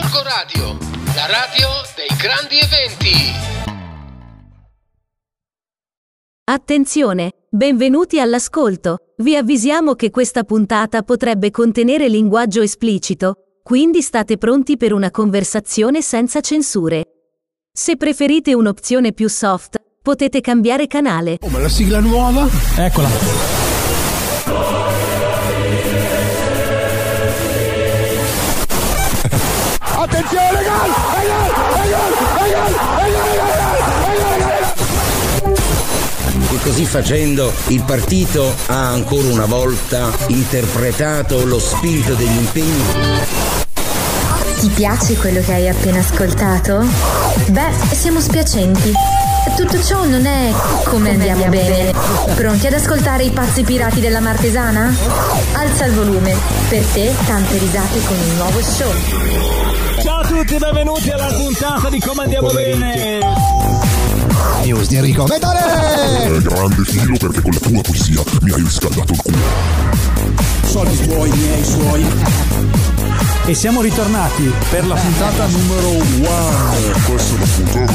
Gorgo Radio, la radio dei grandi eventi. Attenzione! Benvenuti all'ascolto. Vi avvisiamo che questa puntata potrebbe contenere linguaggio esplicito, quindi state pronti per una conversazione senza censure. Se preferite un'opzione più soft, potete cambiare canale. Oh, ma la sigla nuova? Eccola. Attenzione, gol! E gol! E gol! E gol! E gol! E così facendo il partito ha ancora una volta interpretato lo spirito degli impegni. Ti piace quello che hai appena ascoltato? Beh, siamo spiacenti. Tutto ciò non è come andiamo bene. Pronti ad ascoltare i pazzi pirati della Martesana? Alza il volume. Per te tante risate con il nuovo show. Ciao a tutti, benvenuti alla puntata di Come andiamo bene. News di Enrico Vedore! Eh, grande filo perché con la tua poesia mi hai riscaldato il cuore. Soldi tuoi, miei suoi. E siamo ritornati per la puntata numero 1. Questa è la puntata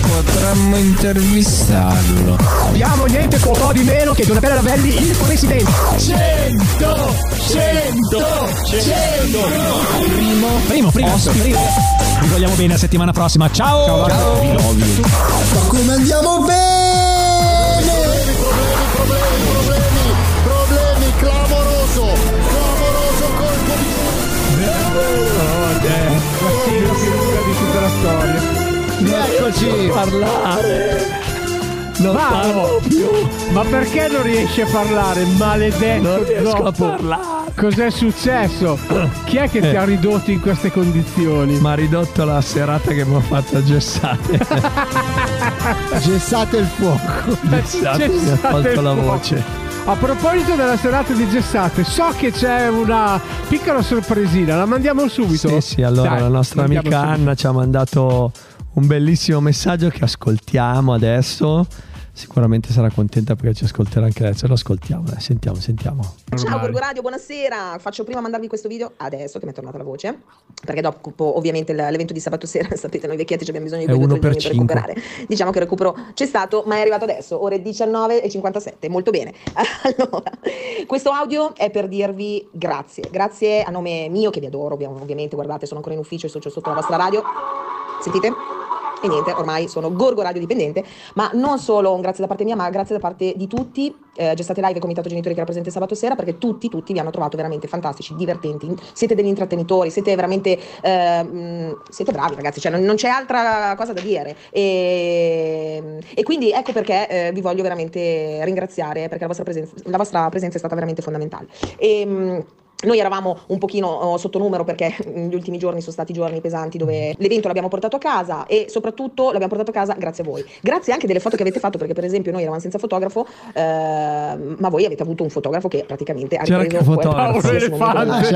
Potremmo intervistarlo. Abbiamo niente po' di meno che Donatella Ravelli, il presidente. 100! 100! 100! Primo, primo, primo. primo. Vi vogliamo bene la settimana prossima. Ciao! Ciao! Ma come andiamo bene? Eccoci! Parlare! Non parlo più! Ma perché non riesci a parlare? Maledetto Non riesco a parlare! Cos'è successo? Chi è che ti ha ridotto in queste condizioni? Ma ha ridotto la serata che mi ha fatto a gessate. Il fuoco. Gessate mi ha tolto la voce. A proposito della serata di Gessate, so che c'è una piccola sorpresina, la mandiamo subito? Sì, sì, allora Dai, la nostra amica subito. Anna ci ha mandato un bellissimo messaggio che ascoltiamo adesso. Sicuramente sarà contenta perché ci ascolterà anche lei. Ce lo ascoltiamo, dai, sentiamo, sentiamo. Ciao Gorgo Radio, buonasera. Faccio prima mandarvi questo video adesso che mi è tornata la voce, perché dopo ovviamente l'evento di sabato sera, sapete noi vecchietti ci abbiamo bisogno di due o uno tre per giorni per cinque. recuperare. Diciamo che il recupero c'è stato, ma è arrivato adesso, ore 19 e 57. Molto bene. Allora, questo audio è per dirvi grazie. Grazie a nome mio che vi adoro, ovvi- ovviamente, guardate, sono ancora in ufficio e socio sotto la vostra radio. Sentite? E niente, ormai sono Gorgo Radio dipendente, ma non solo un grazie da parte mia, ma grazie da parte di tutti, eh, Gestate Live e Comitato Genitori che era presente sabato sera, perché tutti, tutti vi hanno trovato veramente fantastici, divertenti, siete degli intrattenitori, siete veramente, eh, siete bravi ragazzi, cioè non, non c'è altra cosa da dire. E, e quindi ecco perché eh, vi voglio veramente ringraziare, perché la vostra presenza, la vostra presenza è stata veramente fondamentale. E, mh, noi eravamo un pochino oh, sotto numero perché gli ultimi giorni sono stati giorni pesanti dove l'evento l'abbiamo portato a casa e soprattutto l'abbiamo portato a casa grazie a voi. Grazie anche delle foto che avete fatto perché per esempio noi eravamo senza fotografo, eh, ma voi avete avuto un fotografo che praticamente ha C'era ripreso della-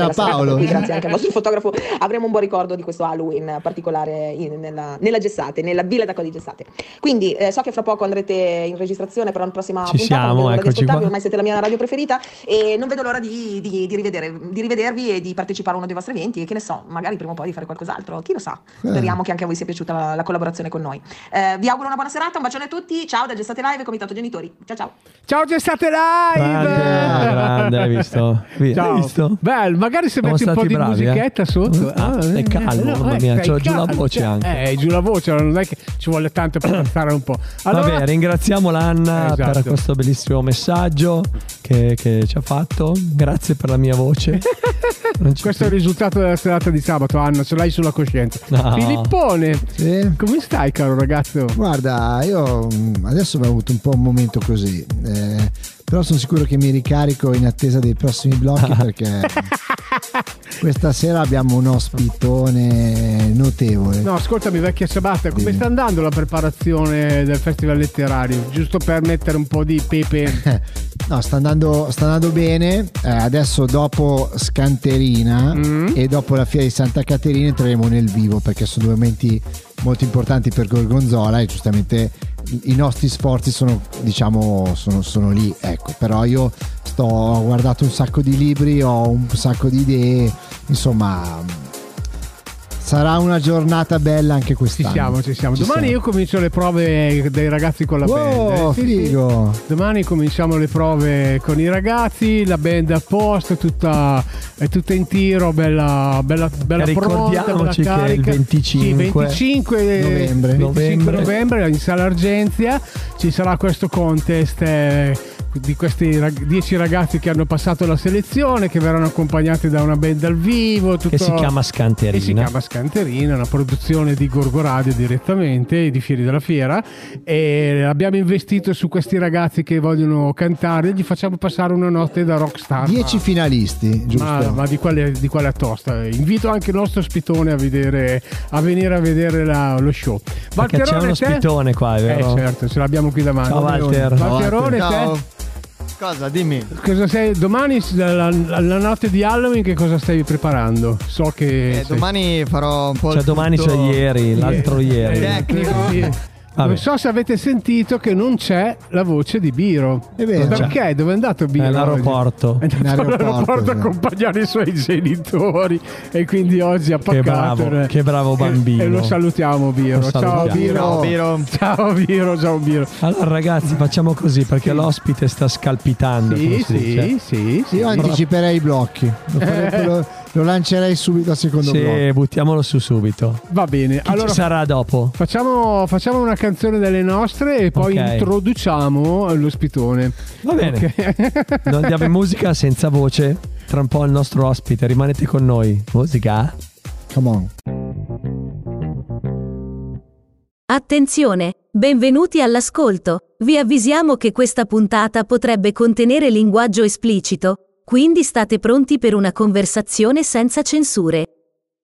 Ah, Paolo. per cui grazie anche al vostro fotografo avremo un buon ricordo di questo Halloween particolare in- nella, nella Gessate, nella Villa d'Acqua di Gessate. Quindi eh, so che fra poco andrete in registrazione per la prossima Ci puntata, siamo, eccoci ascoltarvi, qua. ormai siete la mia radio preferita e non vedo l'ora di, di- di rivedere- di rivedervi e di partecipare a uno dei vostri eventi e che ne so, magari prima o poi di fare qualcos'altro, chi lo sa. Speriamo che anche a voi sia piaciuta la, la collaborazione con noi. Eh, vi auguro una buona serata, un bacione a tutti, ciao da Gestate Live Comitato Genitori. Ciao ciao. Ciao Gessate Live! Grande, grande, hai visto? Vi- Ciao. Hai visto? Bello, magari se Siamo metti un po' stati di bravi, musichetta eh? sotto. Ah, stai calmo, mamma mia, c'ho giù la voce anche. Eh, giù la voce, non è che ci vuole tanto per stare un po'. Allora, Vabbè, ringraziamo l'Anna Esatto. per questo bellissimo messaggio che, che ci ha fatto. Grazie per la mia voce. Non ci- questo è il risultato della serata di sabato, Anna, ce l'hai sulla coscienza. No. Filippone, Sì. come stai caro ragazzo? Guarda, io mm, adesso ho avuto un po' un momento così, eh, però sono sicuro che mi ricarico in attesa dei prossimi blocchi perché questa sera abbiamo un ospitone notevole. No, ascoltami vecchia Sabata, come Dimmi. sta andando la preparazione del festival letterario? Giusto per mettere un po' di pepe. No, sta andando, sta andando bene. Eh, adesso dopo Scanterina Mm. e dopo la fiera di Santa Caterina entreremo nel vivo perché sono due momenti molto importanti per Gorgonzola e giustamente i nostri sforzi sono, diciamo, sono, sono lì. Ecco, però io sto, ho guardato un sacco di libri, ho un sacco di idee, insomma Sarà una giornata bella anche Ci quest'anno. siamo, ci siamo. Ci Domani siamo. io comincio le prove dei ragazzi con la Wow, band. eh. Sì, sì. figo. Domani cominciamo le prove con i ragazzi, la band a posto, tutta, è tutta in tiro, bella, bella, bella E pronta, bella ricordiamoci che il carica. 25 Sì, 25 novembre. 25 novembre in sala Argenzia ci sarà questo contest eh, di questi 10 ragazzi che hanno passato la selezione, che verranno accompagnati da una band dal vivo. Tutto... Che si chiama E si Scanterina. chiama Scanterina, una produzione di Gorgo Radio direttamente, di Fieri della Fiera. E abbiamo investito su questi ragazzi che vogliono cantare, gli facciamo passare una notte da rockstar. 10 finalisti, giusto? Ma, ma di quale, di quale tosta? Invito anche il nostro spitone a, vedere, a venire a vedere la- lo show. Perché c'è Valterone, uno te? spitone qua, è vero? Eh certo, ce l'abbiamo qui davanti. Ciao, Walter. Valterone, Ciao. te? Cosa? Dimmi. Cosa sei, domani, la, la- la notte di Halloween, che cosa stai preparando? So che... Eh, sei- domani farò un po' Cioè il domani tutto- c'è ieri, l'altro ieri. Eh, Tecnico. Sì. Vabbè. Non so se avete sentito che non c'è la voce di Biro. È vero. Perché? Dove è andato Biro? È all'aeroporto. È andato all'aeroporto a sì. accompagnare i suoi genitori e quindi oggi ha Che paccato. bravo, che bravo E- bambino. E, lo salutiamo Biro. Lo Ciao salutiamo. Biro. Ciao, Biro. Ciao Biro, ciao Biro. Allora ragazzi facciamo così perché l'ospite sta scalpitando. come Sì, sì, sì, sì. Io anticiperei i blocchi. Lo, farei- lo- lo lancerei subito al secondo blocco. Sì, buttiamolo su subito. Va bene. Chi Allora ci sarà dopo? facciamo, facciamo una canzone delle nostre e poi Ok. introduciamo l'ospitone. Va bene. Ok. Non diamo musica senza voce. Tra un po' il nostro ospite, rimanete con noi. Musica? Come on. Attenzione! Benvenuti all'ascolto. Vi avvisiamo che questa puntata potrebbe contenere linguaggio esplicito, quindi state pronti per una conversazione senza censure.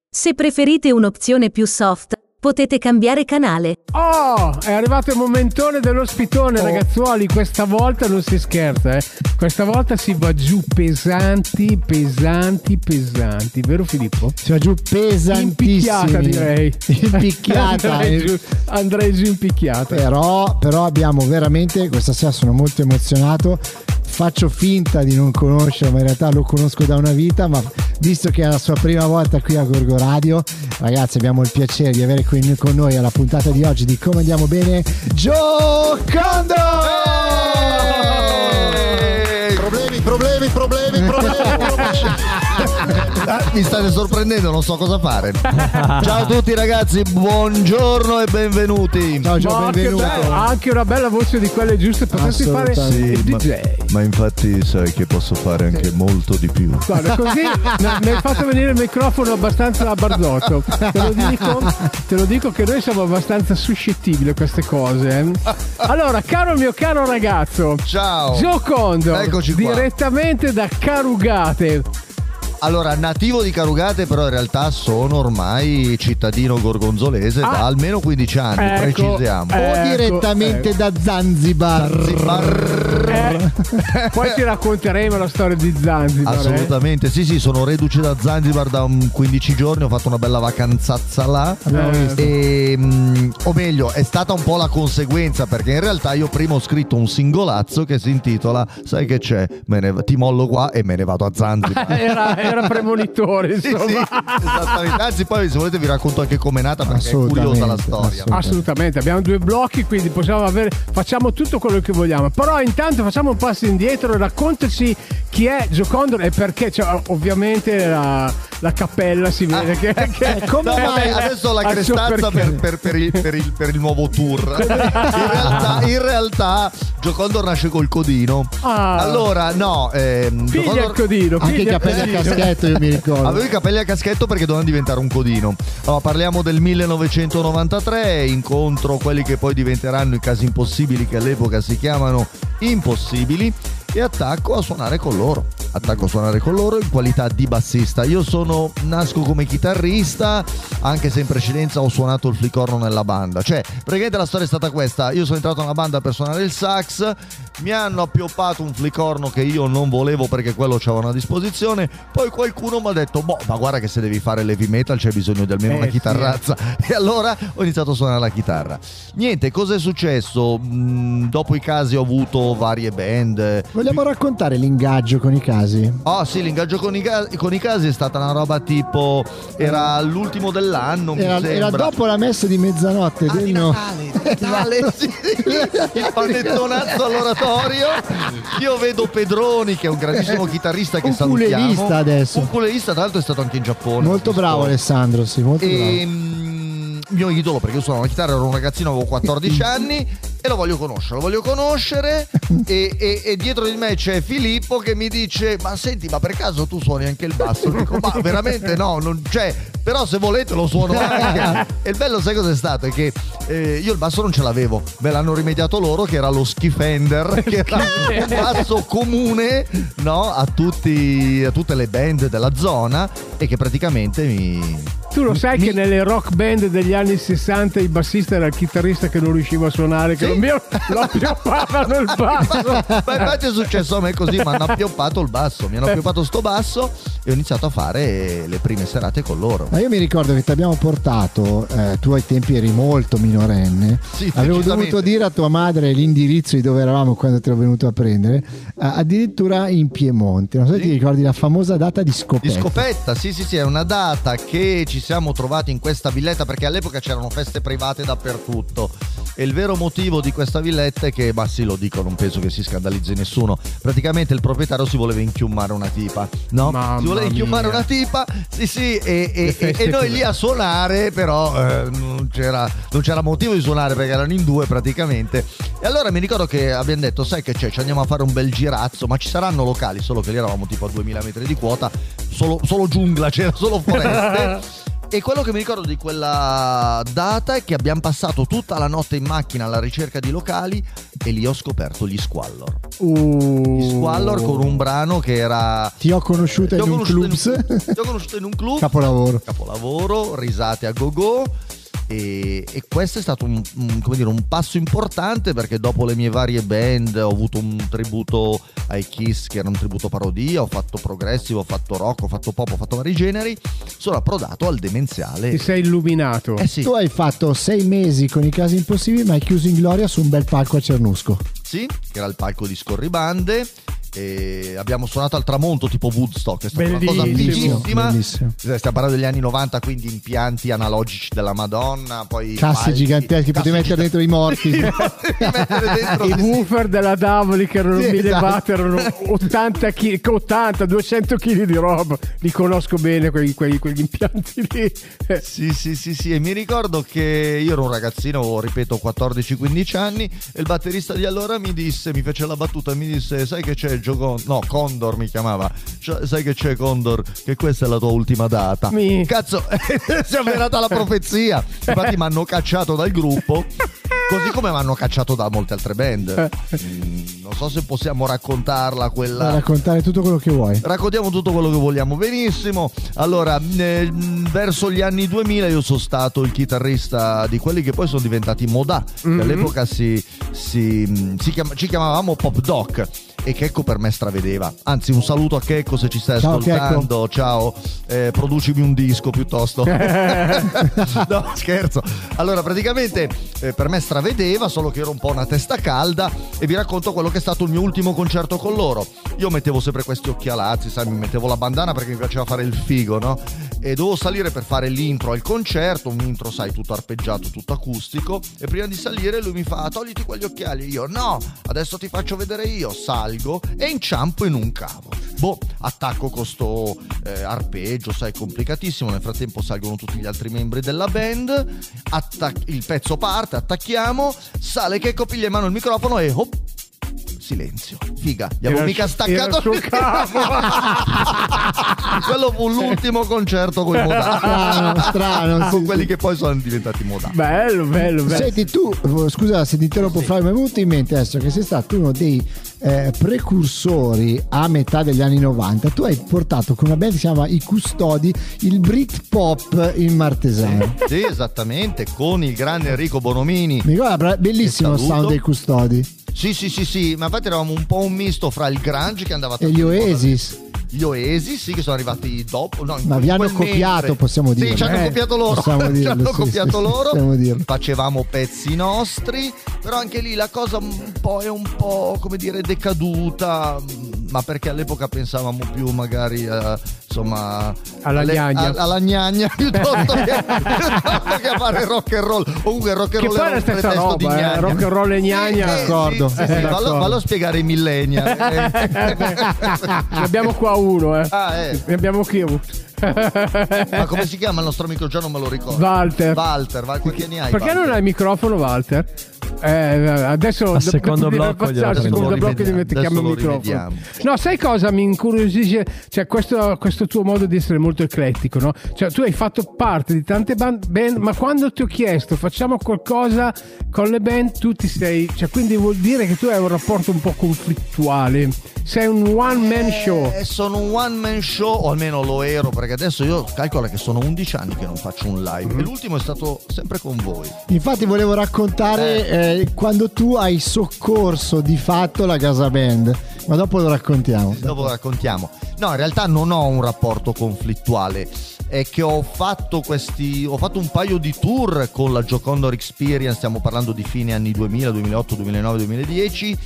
Se preferite un'opzione più soft, potete cambiare canale. Oh, è arrivato il momentone dell'ospitone, ragazzuoli. Questa volta non si scherza, eh. Questa volta si va giù pesanti, pesanti, pesanti. Vero Filippo? Si va giù pesantissimi. Impicchiata direi. Impicchiata. andrei, giù, andrei giù impicchiata. Però, però abbiamo veramente, questa sera sono molto emozionato. Faccio finta di non conoscerlo, ma in realtà lo conosco da una vita. Ma visto che è la sua prima volta qui a Gorgo Radio, ragazzi, abbiamo il piacere di avere qui con noi alla puntata di oggi di Come Andiamo Bene, Joe Condo! Problemi, problemi, problemi, problemi. Ah, mi state sorprendendo, non so cosa fare. Ciao a tutti ragazzi, buongiorno e benvenuti. Ciao Ma che benvenuto. ha anche una bella voce di quelle giuste. Potresti fare il Sì, ma- DJ. Ma infatti sai che posso fare anche molto di più. Guarda, così mi hai fatto venire il microfono abbastanza a barzotto. Te lo dico, te lo dico che noi siamo abbastanza suscettibili a queste cose. eh. Allora, caro mio caro ragazzo, Ciao. Gio Condor, Eccoci qua. direttamente da Carugate. Allora, nativo di Carugate, però in realtà sono ormai cittadino gorgonzolese Ah. da almeno 15 anni, Ecco, precisiamo. eh. O Ecco, direttamente da Zanzibar. Eh, poi ti racconteremo la storia di Zanzibar. eh. Assolutamente, sì, sì, sono reduce da Zanzibar da un 15 giorni, ho fatto una bella vacanzazza là. Abbiamo Eh, visto. E, mm, o meglio, è stata un po' la conseguenza perché in realtà io prima ho scritto un singolazzo che si intitola Sai che c'è? Me ne- ti mollo qua e me ne vado a Zanzibar. Era, era premonitore, Sì, insomma. sì, esattamente. Anzi, poi se volete vi racconto anche com'è nata perché è curiosa la Assolutamente, storia. assolutamente. Assolutamente, abbiamo due blocchi, quindi possiamo avere, facciamo tutto quello che vogliamo. Però intanto facciamo un passo indietro e raccontaci chi è Gio Condor e perché. Cioè, ovviamente la, la cappella si vede che, che No, eh, ma eh, adesso la al suo crestanza perché. per, per- per il, per il- per il nuovo tour. In realtà, in realtà Giocondor nasce col codino. Ah. Allora, no, ehm, Piglia Giocondor- il codino, Anche i capelli a codino. Caschetto, io mi ricordo. Avevo i capelli a caschetto perché dovevano diventare un codino. Allora, parliamo del 1993, incontro quelli che poi diventeranno i casi impossibili che all'epoca si chiamano impossibili e attacco a suonare con loro. Attacco a suonare con loro in qualità di bassista. Io sono nasco come chitarrista, anche se in precedenza ho suonato il flicorno nella banda. Cioè, praticamente la storia è stata questa: io sono entrato nella banda per suonare il sax, mi hanno appioppato un flicorno che io non volevo perché quello c'avevano a disposizione. Poi qualcuno mi ha detto: Boh, ma guarda che se devi fare l'heavy metal c'è bisogno di almeno Eh, una sì. chitarrazza. E allora ho iniziato a suonare la chitarra. Niente, cosa è successo? Mm, dopo i casi ho avuto varie band, Vogliamo raccontare l'ingaggio con i casi? Oh sì, l'ingaggio con i, ca- con i casi è stata una roba tipo. Era l'ultimo dell'anno. mi Era, era sembra. dopo la messa di mezzanotte Ah, del di no- Natale, Natale, sì, il panettonazzo all'oratorio. Io vedo Pedroni, che è un grandissimo chitarrista che Un salutiamo. adesso. Un ukulelista, tra l'altro, è stato anche in Giappone. Molto bravo Alessandro, sì, molto E mm, mio idolo, perché io suonavo la chitarra, ero un ragazzino, avevo 14 anni e lo voglio conoscere, lo voglio conoscere e, e- e dietro di me c'è Filippo che mi dice ma senti ma per caso tu suoni anche il basso? Dico ma veramente no, non c'è, però se volete lo suono anche. E il bello sai cosa è stato? È che eh, io il basso non ce l'avevo, me l'hanno rimediato loro che era lo Skifender, che era un basso comune no, a, tutti, a tutte le band della zona e che praticamente mi... Tu lo sai che nelle rock band degli anni 60 il bassista era il chitarrista che non riusciva a suonare, che non mi lo appioppavano il basso. Ma infatti è successo a me così, mi hanno appioppato il basso, mi hanno appioppato sto basso e ho iniziato a fare le prime serate con loro. Ma io mi ricordo che ti abbiamo portato, eh, tu ai tempi eri molto minorenne, Sì, avevo dovuto dire a tua madre l'indirizzo di dove eravamo quando ti ero venuto a prendere, eh, addirittura in Piemonte, non so se ti ricordi la famosa data di Di scopetta. scopetta, sì sì sì, è una data che ci siamo trovati in questa villetta perché all'epoca c'erano feste private dappertutto e il vero motivo di questa villetta è che, ma sì lo dico, non penso che si scandalizzi nessuno, praticamente il proprietario si voleva inchiumare una tipa, no? Mamma si voleva inchiumare mia. una tipa, sì sì, e, e- feste e noi lì a suonare però eh, non, c'era, non c'era motivo di suonare perché erano in due praticamente. E allora mi ricordo che abbiamo detto, sai che c'è, ci andiamo a fare un bel girazzo, ma ci saranno locali, solo che lì eravamo tipo a 2000 metri di quota, solo, solo giungla, c'era solo foreste. E quello che mi ricordo di quella data è che abbiamo passato tutta la notte in macchina alla ricerca di locali e lì ho scoperto gli Squallor. Uh. Gli Squallor con un brano che era... Ti ho conosciuta Ti ho in un conosciuto in un- ti ho conosciuto in un club. capolavoro. Capolavoro, risate a go-go. E, e questo è stato un, un- come dire, un passo importante perché dopo le mie varie band ho avuto un tributo ai Kiss che era un tributo parodia, ho fatto progressive, ho fatto rock, ho fatto pop, ho fatto vari generi, sono approdato al demenziale. Ti sei illuminato. Eh sì, Tu hai fatto sei mesi con i casi impossibili, ma hai chiuso in gloria su un bel palco a Cernusco. Sì, che era il palco di Scorribande. E abbiamo suonato al tramonto tipo Woodstock, è stata una cosa Bellissimo, fighissima. bellissimo. Stiamo parlando degli anni 90, quindi impianti analogici della Madonna, poi Casse palchi, gigantesche, potevi mettere dentro i morti. dentro I woofer della Davoli che erano Sì, mille esatto. erano 80 kg, 80, 200 kg di roba. Li conosco bene quegli, quegli- quegli impianti lì. Sì, sì, sì, sì, e mi ricordo che io ero un ragazzino, ripeto, 14-15 anni, e il batterista di allora mi disse, mi fece la battuta, mi disse, sai che c'è Giogon, no, Condor mi chiamava, "Cioè, sai che c'è Condor, che questa è la tua ultima data. Mi- Cazzo, si è avverata la profezia, infatti mi hanno cacciato dal gruppo, così come mi hanno cacciato da molte altre band. Mm, Non so se possiamo raccontarla quella... raccontare tutto quello che vuoi. Raccontiamo tutto quello che vogliamo, benissimo. Allora, eh, verso gli anni 2000 io sono stato il chitarrista di quelli che poi sono diventati Moda. Mhm. All'epoca si, si, si chiama- ci chiamavamo Pop Doc. E Checco per me stravedeva. Anzi, un saluto a Checco se ci stai Ciao, ascoltando. Ciao, Eh, producimi un disco piuttosto. no, scherzo. Allora, praticamente eh, per me stravedeva, solo che ero un po' una testa calda. E vi racconto quello che è stato il mio ultimo concerto con loro. Io mettevo sempre questi occhialazzi, sai, mi mettevo la bandana perché mi piaceva fare il figo, no? E dovevo salire per fare l'intro al concerto, un intro, sai, tutto arpeggiato, tutto acustico. E prima di salire lui mi fa: togliti quegli occhiali. Io, no, adesso ti faccio vedere io. Salgo e inciampo in un cavo. Boh, attacco con sto eh, arpeggio, sai, complicatissimo. Nel frattempo salgono tutti gli altri membri della band. Attac- il pezzo parte, attacchiamo. Sale che copiglia in mano il microfono e hop. Silenzio, figa, gli avevo mica staccato sul cavo. Quello fu l'ultimo concerto con i Modà. Strano, strano, con sì, quelli sì. che poi sono diventati Modà. bello, bello, bello. Senti tu, scusa se ti interrompo Flavio, mi è venuto in mente adesso che sei stato uno dei eh, precursori a metà degli anni 90. Tu hai portato con una band che si chiama I Custodi il Britpop in Martesano. Sì, esattamente, con il grande Enrico Bonomini. Mi ricorda bra- bellissimo il sound dei Custodi. Sì, sì, sì, sì, ma infatti eravamo un po' un misto fra il grunge che andava E gli Oasis. Gli Oasis, sì, che sono arrivati dopo. No, Ma vi hanno quel mentre. copiato, possiamo Sì, dirlo. ci hanno Eh, copiato loro. possiamo ci dirlo, hanno sì, copiato sì, sì, loro. dirlo. Facevamo pezzi nostri, però anche lì la cosa un po' è un po' come dire decaduta. Ma perché all'epoca pensavamo più magari eh, insomma Alla alle- gnagna. a- alla gnagna piuttosto che, piuttosto che a fare rock and roll. Comunque rock and roll è era un pretesto di roba, eh, gnagna. rock and roll e gnagna. Sì, sì, sì, sì, Eh, vallo a spiegare ai millennial. ne abbiamo qua uno, eh. Ah, eh. Ne abbiamo qui uno. Ma come si chiama il nostro amico già non me lo ricordo. Walter. Walter, Val- quanti anni hai? Perché Walter? non hai il microfono, Walter? Eh, adesso Al secondo blocco glielo al secondo Lo blocco dimentichiamo il microfono. No, sai cosa mi incuriosisce? Cioè, questo, questo tuo modo di essere molto eclettico, no? Cioè, tu hai fatto parte di tante band, band, ma quando ti ho chiesto facciamo qualcosa con le band, tu ti sei. Cioè, quindi vuol dire che tu hai un rapporto un po' conflittuale. Sei un one man show. Eh, sono un one man show, o almeno lo ero, perché adesso io calcolo che sono 11 anni che non faccio un live. Mm. E l'ultimo è stato sempre con voi. Infatti volevo raccontare eh, quando tu hai soccorso di fatto la Casa Band, ma dopo lo raccontiamo. Dopo lo raccontiamo. No, in realtà non ho un rapporto conflittuale. È che ho fatto questi. Ho fatto un paio di tour con la Jocondor Experience. Stiamo parlando di fine anni 2000, 2008, 2009, 2010.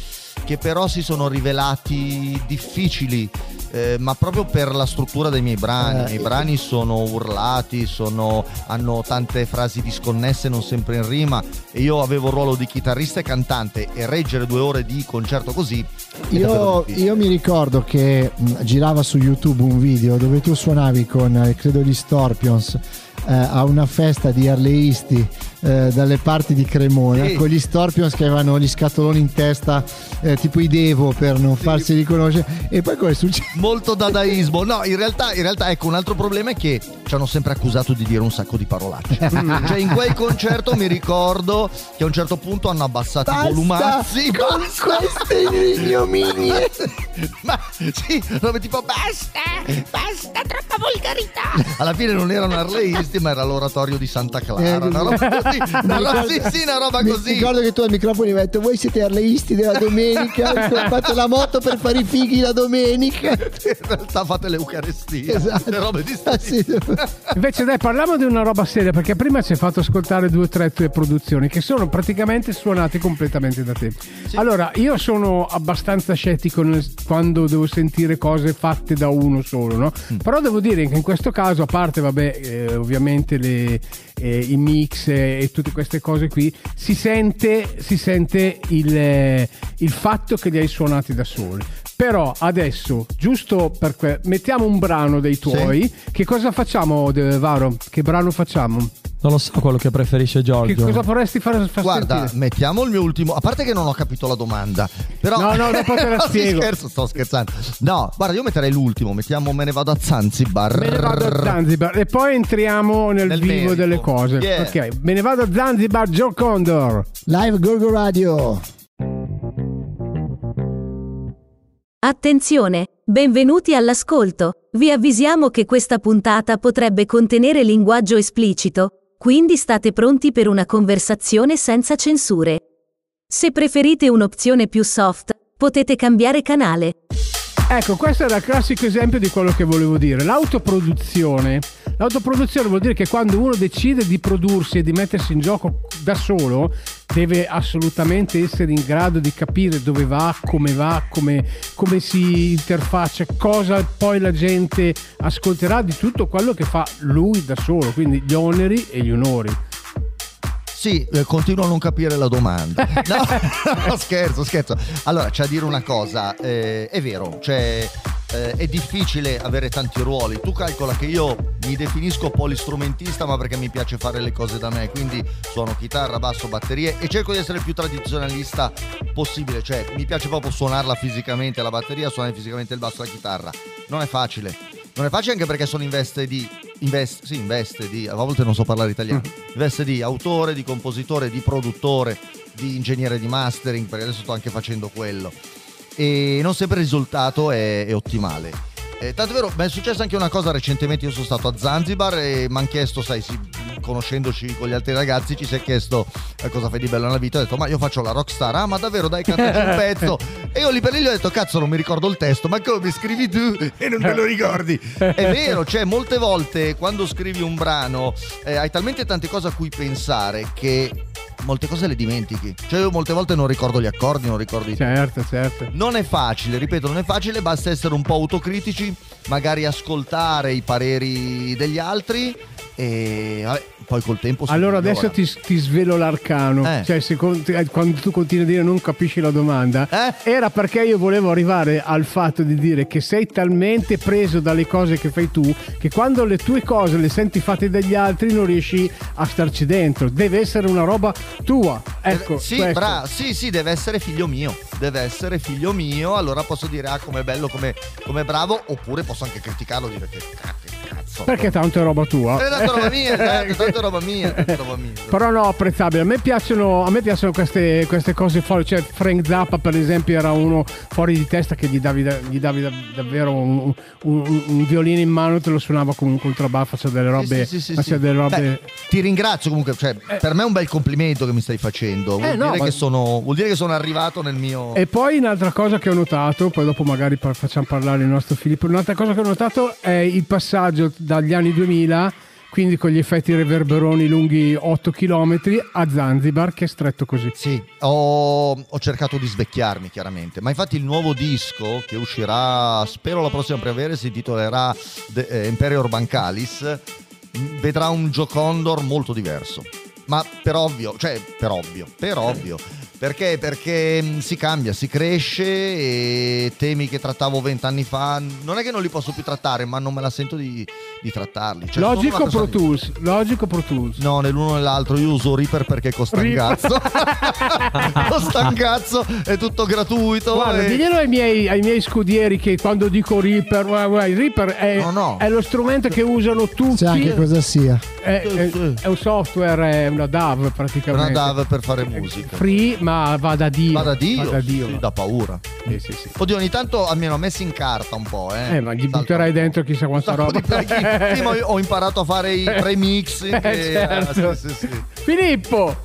Che però si sono rivelati difficili. eh, ma proprio per la struttura dei miei brani. I Eh, miei brani sono urlati, sono- hanno tante frasi disconnesse, non sempre in rima. E io avevo il ruolo di chitarrista e cantante. E reggere due ore di concerto così. Io, io mi ricordo che mh, girava su YouTube un video dove tu suonavi con, eh, credo, gli Storpions eh, a una festa di arleisti eh, dalle parti di Cremona Sì. con gli Storpions che avevano gli scatoloni in testa eh, tipo i Devo per non farsi riconoscere e poi cosa è successo? molto dadaismo. No, in realtà, in realtà, ecco, un altro problema è che ci hanno sempre accusato di dire un sacco di parolacce. cioè, in quel concerto mi ricordo che a un certo punto hanno abbassato i volumazzi. con basta. queste ignominie Ma sì, robe tipo basta, basta, troppa volgarità. Alla fine non erano arleisti, ma era l'oratorio di Santa Clara. Eh, una roba così. Una Mi roba, ricordo- sì, sì, una roba mi così. ricordo che tu al microfono hai detto voi siete arleisti della domenica fate la moto per fare i fighi la domenica In realtà fate l'Eucaristia. Esatto. Le robe di Ah, sì. Invece dai, parliamo di una roba seria, perché prima ci hai fatto ascoltare due o tre tue produzioni che sono praticamente suonate completamente da te. Allora, io sono abbastanza scettico nel- quando devo sentire cose fatte da uno solo, no? Però devo dire che in questo caso, a parte, vabbè, eh, ovviamente le, eh, i mix eh, e tutte queste cose qui, si sente, si sente il, eh, il fatto che li hai suonati da soli. Però adesso, giusto per que- mettiamo un brano dei tuoi. Che cosa facciamo, De- Varo? Che brano facciamo? Non lo so quello che preferisce Che Giorgio. cosa vorresti fare? far Guarda, sentire? mettiamo il mio ultimo. A parte che non ho capito la domanda, però. No, no, dopo te la No, sì, spiego. scherzo, sto scherzando. No, guarda, io metterei l'ultimo. Mettiamo Me ne vado a Zanzibar. Me ne vado a Zanzibar e poi entriamo nel, Nel vivo merito. delle cose. Yeah. Ok, me ne vado a Zanzibar, Joe Condor. live Gorgo Radio Attenzione! Benvenuti all'ascolto. Vi avvisiamo che questa puntata potrebbe contenere linguaggio esplicito, quindi state pronti per una conversazione senza censure. Se preferite un'opzione più soft, potete cambiare canale. Ecco, questo era il classico esempio di quello che volevo dire. L'autoproduzione. L'autoproduzione vuol dire che quando uno decide di prodursi e di mettersi in gioco da solo, deve assolutamente essere in grado di capire dove va, come va, come, come si interfaccia, cosa poi la gente ascolterà di tutto quello che fa lui da solo, quindi gli oneri e gli onori. Sì, eh, continuo a non capire la domanda. No, no, scherzo, scherzo. Allora, c'è a dire una cosa, eh, è vero, cioè eh, è difficile avere tanti ruoli. Tu calcola che io mi definisco polistrumentista, ma perché mi piace fare le cose da me, quindi suono chitarra, basso, batterie e cerco di essere il più tradizionalista possibile, cioè mi piace proprio suonarla fisicamente la batteria, suonare fisicamente il basso e la chitarra. Non è facile. Non è facile anche perché sono in veste di. In veste, sì, in veste di. A volte non so parlare italiano. In veste di autore, di compositore, di produttore, di ingegnere di mastering, perché adesso sto anche facendo quello. E non sempre il risultato è, è ottimale. Eh, tanto è vero, mi è successa anche una cosa recentemente. Io sono stato a Zanzibar e mi hanno chiesto, sai, sì, conoscendoci con gli altri ragazzi, ci si è chiesto: cosa fai di bello nella vita? Ho detto, ma io faccio la rockstar. Ah, ma davvero, dai, cantaci un pezzo. E io lì per lì gli ho detto, cazzo, non mi ricordo il testo, ma come scrivi tu e non te lo ricordi? È vero, cioè, molte volte quando scrivi un brano eh, hai talmente tante cose a cui pensare che molte cose le dimentichi. Cioè, io molte volte non ricordo gli accordi, non ricordo i Certo, certo. non è facile, ripeto, non è facile, basta essere un po' autocritici, magari ascoltare i pareri degli altri e vabbè, poi col tempo si Allora migliora. adesso ti, ti svelo l'arcano. Eh. Cioè, se con- eh, quando tu continui a dire non capisci la domanda, Eh? era perché io volevo arrivare al fatto di dire che sei talmente preso dalle cose che fai tu che quando le tue cose le senti fatte dagli altri non riesci a starci dentro. Deve essere una roba tua. Ecco, sì, questo. bra- sì, sì, deve essere figlio mio. Deve essere figlio mio. Allora posso dire, ah, com'è bello, com'è, com'è bravo. Oppure posso anche criticarlo e dire che ca- che cazzo. Perché tanto è roba tua. Eh, tanto roba mia, tanto, tanto roba mia, roba mia. Però no, apprezzabile. A me piacciono, a me piacciono queste, queste cose fuori. Cioè, Frank Zappa, per esempio, era uno fuori di testa che gli davi, da- gli davi da- davvero un, un- un violino in mano te lo suonava con un contrabbasso. Cioè, delle robe. Sì, sì, sì, faceva sì. delle robe. Beh, ti ringrazio comunque, cioè, per me è un bel complimento che mi stai facendo. Vuol, Eh, no, dire ma- che sono, vuol dire che sono arrivato nel mio. E poi un'altra cosa che ho notato, poi dopo magari facciamo parlare il nostro Filippo, un'altra cosa che ho notato è il passaggio dagli anni 2000, quindi con gli effetti reverberoni lunghi 8 km, a Zanzibar che è stretto così. Sì, ho, ho cercato di svecchiarmi chiaramente, ma infatti il nuovo disco che uscirà, spero la prossima primavera, si intitolerà The, eh, Imperior Bancalis, vedrà un Jocondor molto diverso. Ma per ovvio, cioè per ovvio, per ovvio. Perché? Perché mh, si cambia, si cresce e temi che trattavo vent'anni fa, non è che non li posso più trattare, ma non me la sento di, di trattarli. Cioè, una Logico Pro Tools, Logico Pro Tools. No, nell'uno e nell'altro io uso Reaper perché costa un cazzo. costa un cazzo, è tutto gratuito. Guarda, e- diglielo ai miei, ai miei scudieri che quando dico Reaper, guarda, guarda, il Reaper è, No, no. è lo strumento che usano tutti. Sai anche cosa sia. È, è- è un software, è una DAV Una praticamente. DAV per fare musica. Free, ma va da Dio. Va da Dio, Va da Dio. sì, da paura. Sì, sì, sì. Oddio, ogni tanto almeno messi in carta un po', eh. Eh, ma gli butterai dentro chissà quanta roba. ma io ho imparato a fare i premix. Eh, che- certo. ah, sì, sì, sì. Filippo!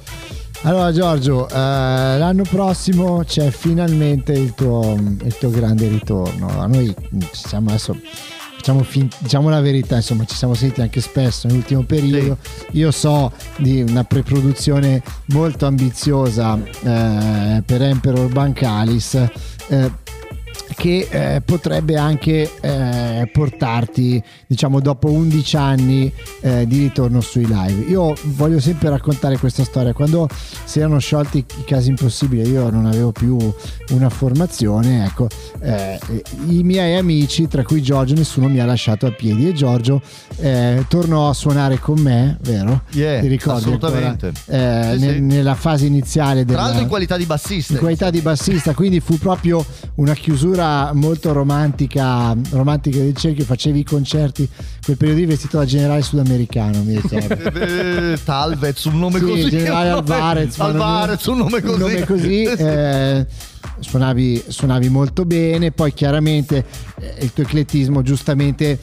Allora Giorgio, eh, l'anno prossimo c'è finalmente il tuo, il tuo grande ritorno. A noi mm, ci siamo adesso, facciamo fin- diciamo la verità, insomma ci siamo sentiti anche spesso nell'ultimo periodo. Io so di una preproduzione molto ambiziosa eh, per Emperor Bancalis. eh, che eh, potrebbe anche eh, portarti, diciamo, dopo 11 anni eh, di ritorno sui live. Io voglio sempre raccontare questa storia. Quando si erano sciolti i casi impossibili, io non avevo più una formazione. Ecco, eh, i miei amici, tra cui Giorgio, nessuno mi ha lasciato a piedi. E Giorgio eh, tornò a suonare con me, vero? Yeah, Ti ricordi? assolutamente. ancora? Eh, Sì, ne- sì. Nella fase iniziale Tra della, l'altro in qualità di bassista. in qualità di bassista, quindi fu proprio una chiusura molto romantica, romantica del cerchio. Facevi i concerti quel periodo lì vestito da generale sudamericano, mi ricordo. Eh, Talvez, un nome Sì, così. generale Alvarez, Alvarez, un nome così. Un nome così, eh, suonavi, suonavi molto bene, poi chiaramente eh, il tuo eclettismo giustamente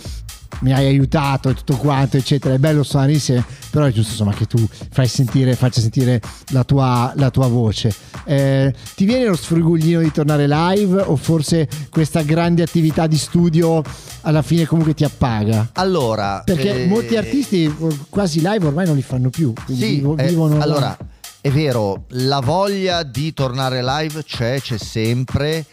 mi hai aiutato e tutto quanto, eccetera. È bello suonare insieme, però è giusto insomma che tu fai sentire, faccia sentire la tua, la tua voce. Eh, ti viene lo sfruguglino di tornare live o forse questa grande attività di studio alla fine comunque ti appaga? Allora, Perché eh, molti artisti eh, quasi live ormai non li fanno più, Sì, vivo- eh, vivono allora è vero, la voglia di tornare live c'è, c'è sempre.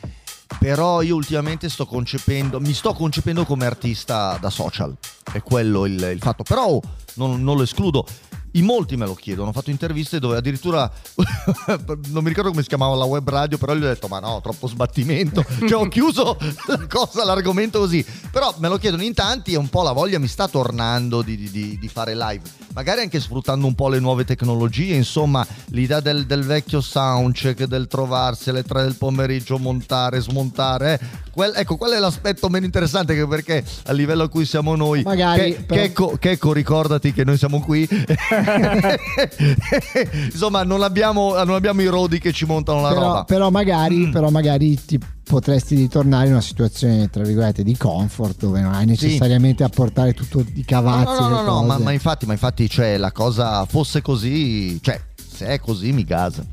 Però io ultimamente sto concependo, mi sto concependo come artista da social. È quello il, il fatto. Però non, non lo escludo. In molti me lo chiedono, ho fatto interviste dove addirittura non mi ricordo come si chiamava la web radio, però gli ho detto: Ma no, troppo sbattimento. cioè, ho chiuso la cosa, l'argomento così. Però me lo chiedono in tanti e un po' la voglia mi sta tornando di, di- di- fare live. Magari anche sfruttando un po' le nuove tecnologie. Insomma, l'idea del, del vecchio soundcheck, del trovarsi alle 3 del pomeriggio, montare, smontare. eh. Quel- ecco, qual è l'aspetto meno interessante che perché a livello a cui siamo noi. Magari, Che- però- Checco, Checco, ricordati che noi siamo qui. Insomma, non abbiamo, non abbiamo i rodi che ci montano la però, roba. però magari, Mm. però magari ti potresti ritornare in una situazione tra virgolette di comfort dove non hai necessariamente a portare tutto i No, cavazzi no, no, no, no, ma, ma infatti, ma infatti, cioè, la cosa fosse così, cioè, se è così mi gasa.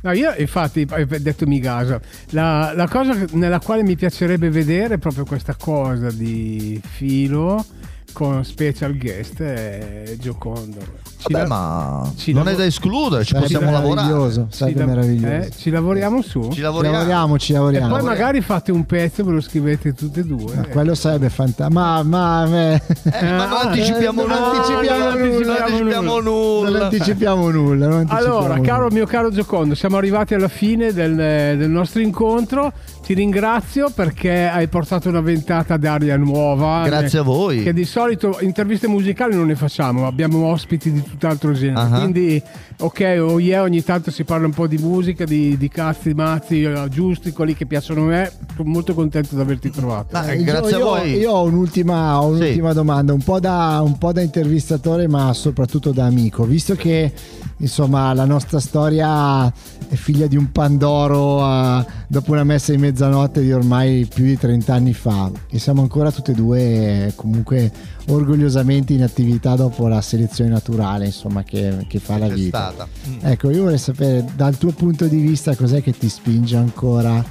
No, io infatti hai detto mi gasa. La, la cosa nella quale mi piacerebbe vedere è proprio questa cosa di filo con special guest è Giocondo. Ci Vabbè, la- ma ci non lav- è da escludere, ci Sarebbe possiamo lavorare. meraviglioso, sarebbe ci lav- meraviglioso. eh, ci lavoriamo su. Ci Ci lavoriamo. lavoriamo, ci e lavoriamo. poi magari fate un pezzo, ve lo scrivete tutte e due. Ma quello sarebbe fantastico. Ma, ma, me- Eh, ma non Ah, anticipiamo non nulla. anticipiamo non nulla. anticipiamo nulla. non anticipiamo nulla. non anticipiamo Allora, nulla. caro mio caro Giocondo, siamo arrivati alla fine del, del nostro incontro. Ti ringrazio perché hai portato una ventata d'aria nuova. Grazie a voi. Che di solito interviste musicali non ne facciamo, abbiamo ospiti di tutt'altro genere. Ah. Quindi, ok, oh yeah, ogni tanto si parla un po' di musica, di, di cazzi, mazzi, eh, giusti, quelli che piacciono a me. Sono molto contento di averti trovato. Ah, Eh, grazie io, a voi. Io ho un'ultima, ho un'ultima domanda, un po, da, un po' da intervistatore, ma soprattutto da amico. Visto che insomma la nostra storia è figlia di un Pandoro eh, dopo una messa di mezzanotte di ormai più di 30 anni fa, e siamo ancora tutte e due eh, comunque orgogliosamente in attività dopo la selezione naturale, insomma, che, che fa la vita. Mm. Ecco, io vorrei sapere dal tuo punto di vista cos'è che ti spinge ancora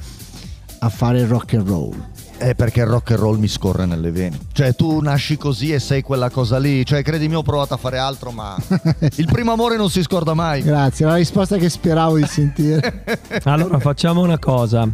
a fare rock and roll. È perché il rock and roll mi scorre nelle vene. Cioè, tu nasci così e sei quella cosa lì. Cioè, credimi, ho provato a fare altro, ma il primo amore non si scorda mai. Grazie, la risposta che speravo di sentire. Allora facciamo una cosa.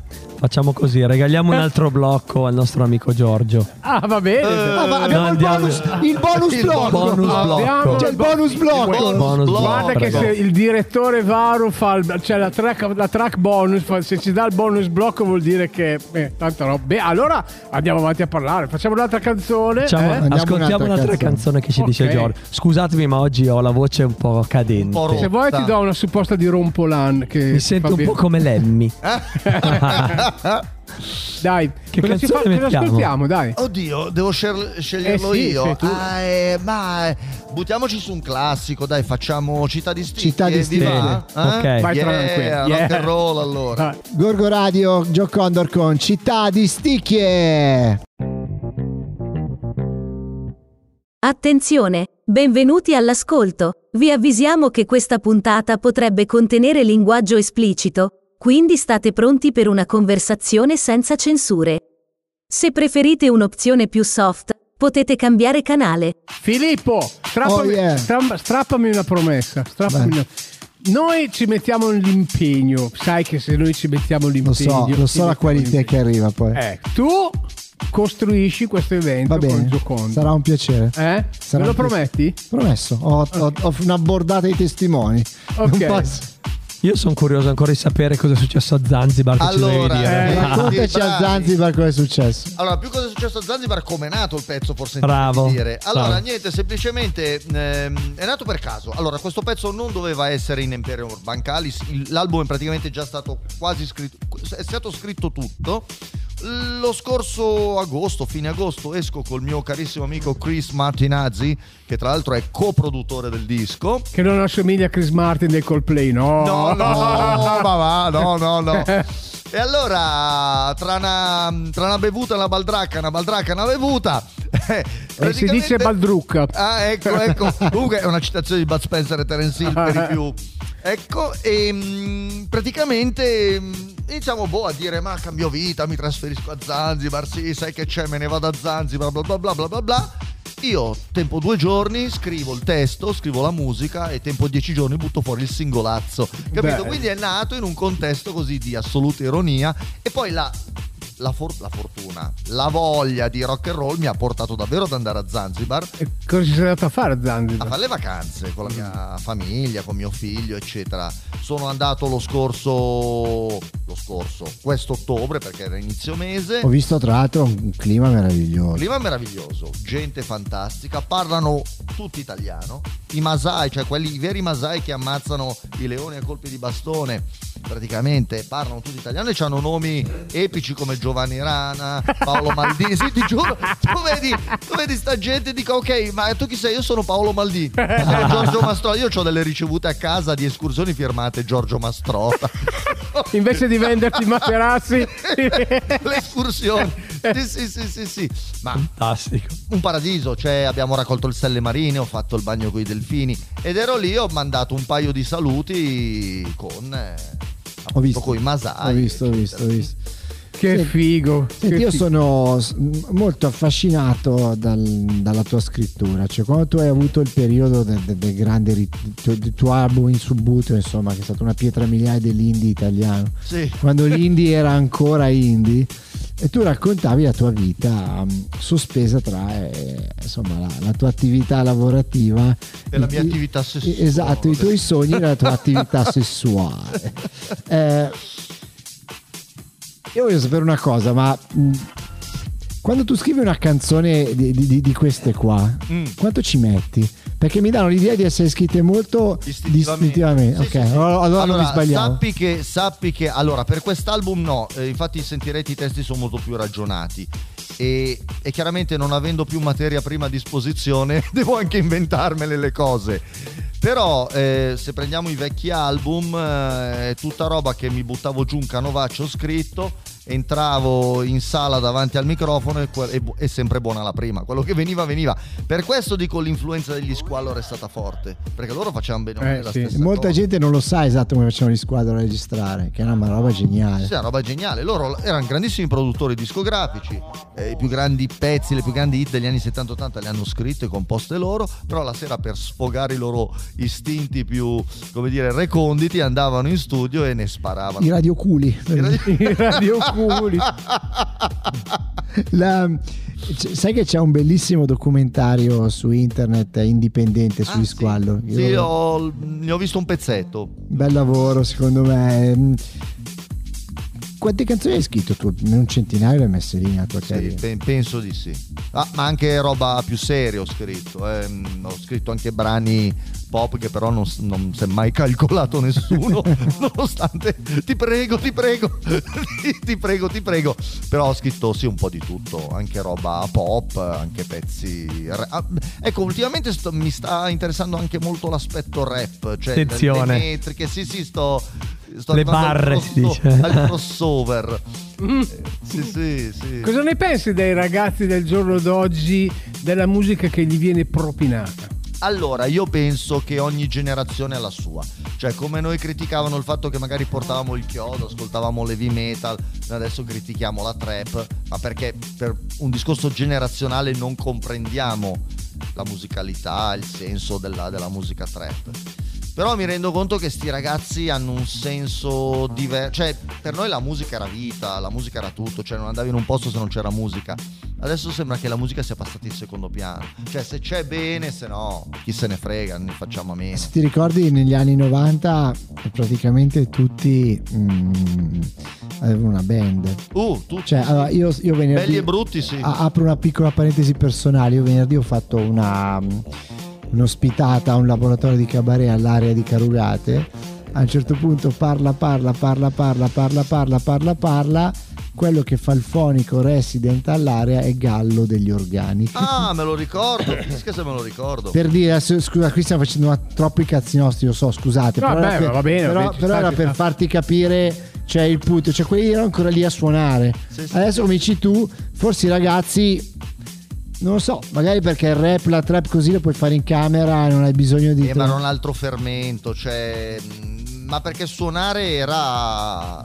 Facciamo così, regaliamo un altro blocco al nostro amico Giorgio. Ah, va bene. Ah, ma No, abbiamo il bonus, il bonus Il blocco. bonus blocco. Abbiamo C'è il bonus blocco. bonus Bonus blocco. Guarda che se il direttore Varo fa il- cioè la track, la track bonus, fa- se ci dà il bonus blocco vuol dire che eh, tanta roba. Beh, allora andiamo avanti a parlare. Facciamo un'altra canzone. Facciamo- eh? Ascoltiamo un'altra un'altra canzone. canzone che ci Ok. dice Giorgio. Scusatemi, ma oggi ho la voce un po' cadente. Un po'. Se vuoi ti do una supposta di Rompolan che Mi sento un po' come Lemmy. Dai, Che cosa, ci canzone fa- cosa mettiamo? ascoltiamo? Dai. Oddio, devo scel- sceglierlo Eh sì, io. Ah, eh, ma eh, buttiamoci su un classico, dai, facciamo Città di Sticchi. Città di eh, va? Eh? Ok. Vai Yeah, tranquillo. rock and roll allora. Ah, Gorgo Radio, Joe Condor con Città di Sticchie. Attenzione! Benvenuti all'ascolto. Vi avvisiamo che questa puntata potrebbe contenere linguaggio esplicito, quindi state pronti per una conversazione senza censure. Se preferite un'opzione più soft, potete cambiare canale. Filippo, strappami, Oh, yeah. stra- strappami una promessa. strappami una- Noi ci mettiamo l'impegno. Sai che se noi ci mettiamo Lo l'impegno. so, lo so la qualità che arriva poi. Eh, tu costruisci questo evento Va con bene, sarà un piacere. Eh? Sarà Me lo prometti? Promesso, ho, ho- ho una bordata di testimoni. Ok. Io sono curioso ancora di sapere cosa è successo a Zanzibar. Che ci Allora, eh, Raccontaci a. Zanzibar cosa è successo. Allora, più cosa è successo a Zanzibar, come è nato il pezzo, forse Bravo, dire. Allora, bravo. niente, semplicemente ehm, è nato per caso. Allora, questo pezzo non doveva essere in Imperium Bancalis, l'album è praticamente già stato quasi scritto, è stato scritto tutto. Lo scorso agosto, fine agosto, esco col mio carissimo amico Chris Martinazzi, che tra l'altro è coproduttore del disco. Che non assomiglia a Chris Martin del Coldplay, no? No, no, ma va, no, no, no. E allora, tra una, tra una bevuta e una baldracca, una baldracca e una bevuta. eh, si dice Baldrucca. Ah, ecco, ecco. Comunque è una citazione di Bud Spencer e Terence Hill per i più. Ecco, e mm, praticamente mm, iniziamo boh, a dire: Ma cambio vita, mi trasferisco a Zanzibar. Sì, sai che c'è, me ne vado a Zanzibar, bla bla bla bla bla bla. Io tempo due giorni, scrivo il testo, scrivo la musica e tempo dieci giorni butto fuori il singolazzo. Capito? Beh. Quindi è nato in un contesto così di assoluta ironia. E poi la, la, for- la fortuna, la voglia di rock and roll mi ha portato davvero ad andare a Zanzibar E cosa ci sei andato a fare a a Zanzibar? fare le vacanze con la mia famiglia, con mio figlio, eccetera. Sono andato lo scorso, lo scorso, questo ottobre perché era inizio mese. Ho visto tra l'altro un clima meraviglioso. Clima meraviglioso, gente fantastica, parlano tutti italiano. I Masai, cioè quelli i veri Masai che ammazzano i leoni a colpi di bastone, praticamente parlano tutti italiano e hanno nomi epici come Giovanni Rana, Paolo Maldini. Sì, ti giuro, tu vedi, tu vedi sta gente e dico ok, ma tu chi sei? Io sono Paolo Maldini. Sono Giorgio Mastrota. Io ho delle ricevute a casa di escursioni firmate Giorgio Mastrota. Invece di venderti i materassi, le escursioni sì, sì, sì, sì, sì. Ma Fantastico. un paradiso, cioè abbiamo raccolto le stelle marine, ho fatto il bagno con i delfini ed ero lì, ho mandato un paio di saluti con eh, Ho visto. con i masai. Ho visto, ho visto, ho visto. Che Sì. figo. Senti, che io figo. sono molto affascinato dal- dalla tua scrittura, cioè quando tu hai avuto il periodo del, del- del grande rit- tuo, album in subbuto, insomma, che è stata una pietra miliare dell'indie italiano, Sì. quando l'indie era ancora indie, e tu raccontavi la tua vita um, sospesa tra eh, insomma, la, la tua attività lavorativa E la mia i- attività sessuale. Esatto, i tuoi sogni e la tua attività sessuale. Eh, io voglio sapere una cosa, ma mh, quando tu scrivi una canzone di, di- di queste qua, Mm. quanto ci metti? Perché mi danno l'idea di essere scritte molto distintivamente. Sì, ok, sì, sì. allora, non mi sbagliamo. Sappi che, sappi che allora per quest'album no, eh, infatti sentirete i testi sono molto più ragionati. E, e chiaramente non avendo più materia prima a disposizione devo anche inventarmele le cose però eh, se prendiamo i vecchi album eh, è tutta roba che mi buttavo giù un canovaccio scritto entravo in sala davanti al microfono e e è sempre buona la prima quello che veniva veniva per questo dico l'influenza degli squallor è stata forte perché loro facevano bene male la stessa Molta cosa. gente non lo sa esatto come facevano gli squadra a registrare, che è una roba geniale. Sì, una roba geniale. Loro erano grandissimi produttori discografici, eh, i più grandi pezzi, le più grandi hit degli anni 70-80 le hanno scritte e composte loro, però la sera per sfogare i loro istinti più, come dire, reconditi andavano in studio e ne sparavano. I radioculi. I radioculi. La- c- sai che c'è un bellissimo documentario su internet indipendente sugli squallo? Io- Ah, Sì, ho- ne ho visto un pezzetto. Bel lavoro secondo me. Quante canzoni hai scritto tu? Un centinaio le hai messe lì nella tua Sì, carriera? pe- penso di sì. Ah, ma anche roba più seria ho scritto. eh. Ho scritto anche brani pop che però non, non si è mai calcolato nessuno. nonostante ti prego, ti prego, ti, ti prego, ti prego. Però ho scritto sì un po' di tutto, anche roba pop, anche pezzi. ah, ecco, ultimamente sto- mi sta interessando anche molto l'aspetto rap, cioè Attenzione. le metriche. Sì, sì, sto. Sto Le barre, si dice. al crossover. Eh, Sì, sì, sì. Cosa ne pensi dei ragazzi del giorno d'oggi della musica che gli viene propinata? Allora, io penso che ogni generazione ha la sua. Cioè, come noi criticavano il fatto che magari portavamo il chiodo, ascoltavamo l'heavy metal, adesso critichiamo la trap, ma perché per un discorso generazionale non comprendiamo la musicalità, il senso della, della musica trap. Però mi rendo conto che sti ragazzi hanno un senso diverso. Cioè, per noi la musica era vita, la musica era tutto, cioè non andavi in un posto se non c'era musica. Adesso sembra che la musica sia passata in secondo piano. Cioè, se c'è bene, se no, chi se ne frega, ne facciamo a meno. Se ti ricordi negli anni 90 praticamente tutti mm, avevano una band. Uh, tutti. Cioè, allora, io, io venerdì Belli e brutti, sì. a- apro una piccola parentesi personale. Io venerdì ho fatto una, un'ospitata a un laboratorio di cabaret all'area di Carugate. A un certo punto parla, parla, parla, parla, parla, parla, parla, parla. Quello che fa il fonico resident all'area è Gallo degli organi. Ah, me lo ricordo. Che se me lo ricordo. Per dire, adesso, scusa, qui stiamo facendo una- troppi cazzi nostri, lo so, scusate. No, però beh, era per, va bene, va però, bene, ci però sta, era per sta. farti capire, cioè il punto, cioè quelli erano ancora lì a suonare. Sì, sì. Adesso come dici tu, forse i ragazzi, non lo so, magari perché il rap, la trap così lo puoi fare in camera e non hai bisogno di... Eh, ma era un altro fermento, cioè. mh, Ma perché suonare era.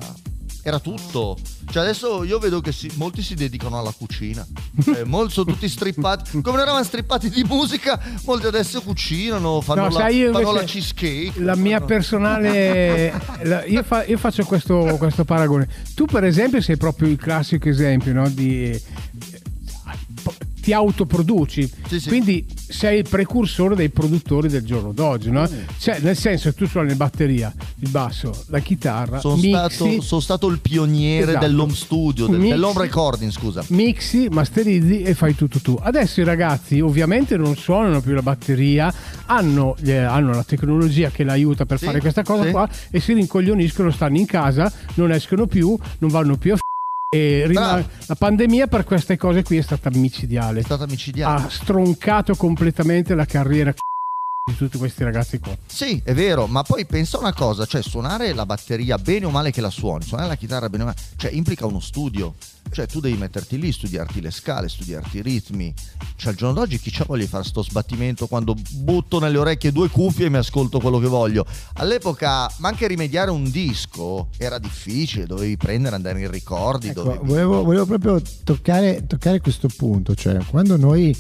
Era tutto. Cioè adesso io vedo che si- molti si dedicano alla cucina. Cioè, molti sono tutti strippati. Come non eravamo strippati di musica, molti adesso cucinano, fanno, No, la, sai, fanno la cheesecake. La mia personale. la- io, fa- io faccio questo, questo paragone. Tu, per esempio, sei proprio il classico esempio no, di. Ti autoproduci, Sì, sì. quindi sei il precursore dei produttori del giorno d'oggi, no? Cioè, nel senso, tu suoni la batteria, il basso, la chitarra, Sono stato, sono stato il pioniere Esatto. dell'home studio, del- Mixi. dell'home recording, scusa. mixi, masterizzi e fai tutto tu. Adesso i ragazzi ovviamente non suonano più la batteria, hanno, eh, hanno la tecnologia che l'aiuta per Sì, fare questa cosa qua e si rincoglioniscono, stanno in casa, non escono più, non vanno più a e rima- Bravo. la pandemia per queste cose qui è stata micidiale. È stata micidiale. Ha stroncato completamente la carriera di tutti questi ragazzi qua. Sì, è vero, ma poi pensa una cosa, cioè suonare la batteria bene o male che la suoni, suonare la chitarra bene o male, cioè implica uno studio. Cioè tu devi metterti lì, studiarti le scale, studiarti i ritmi. Cioè al giorno d'oggi chi c'ha voglia di fare sto sbattimento quando butto nelle orecchie due cuffie e mi ascolto quello che voglio? All'epoca, ma anche rimediare un disco era difficile, dovevi prendere, andare in ricordi. Ecco, dovevi... volevo, volevo proprio toccare, toccare questo punto, cioè quando noi,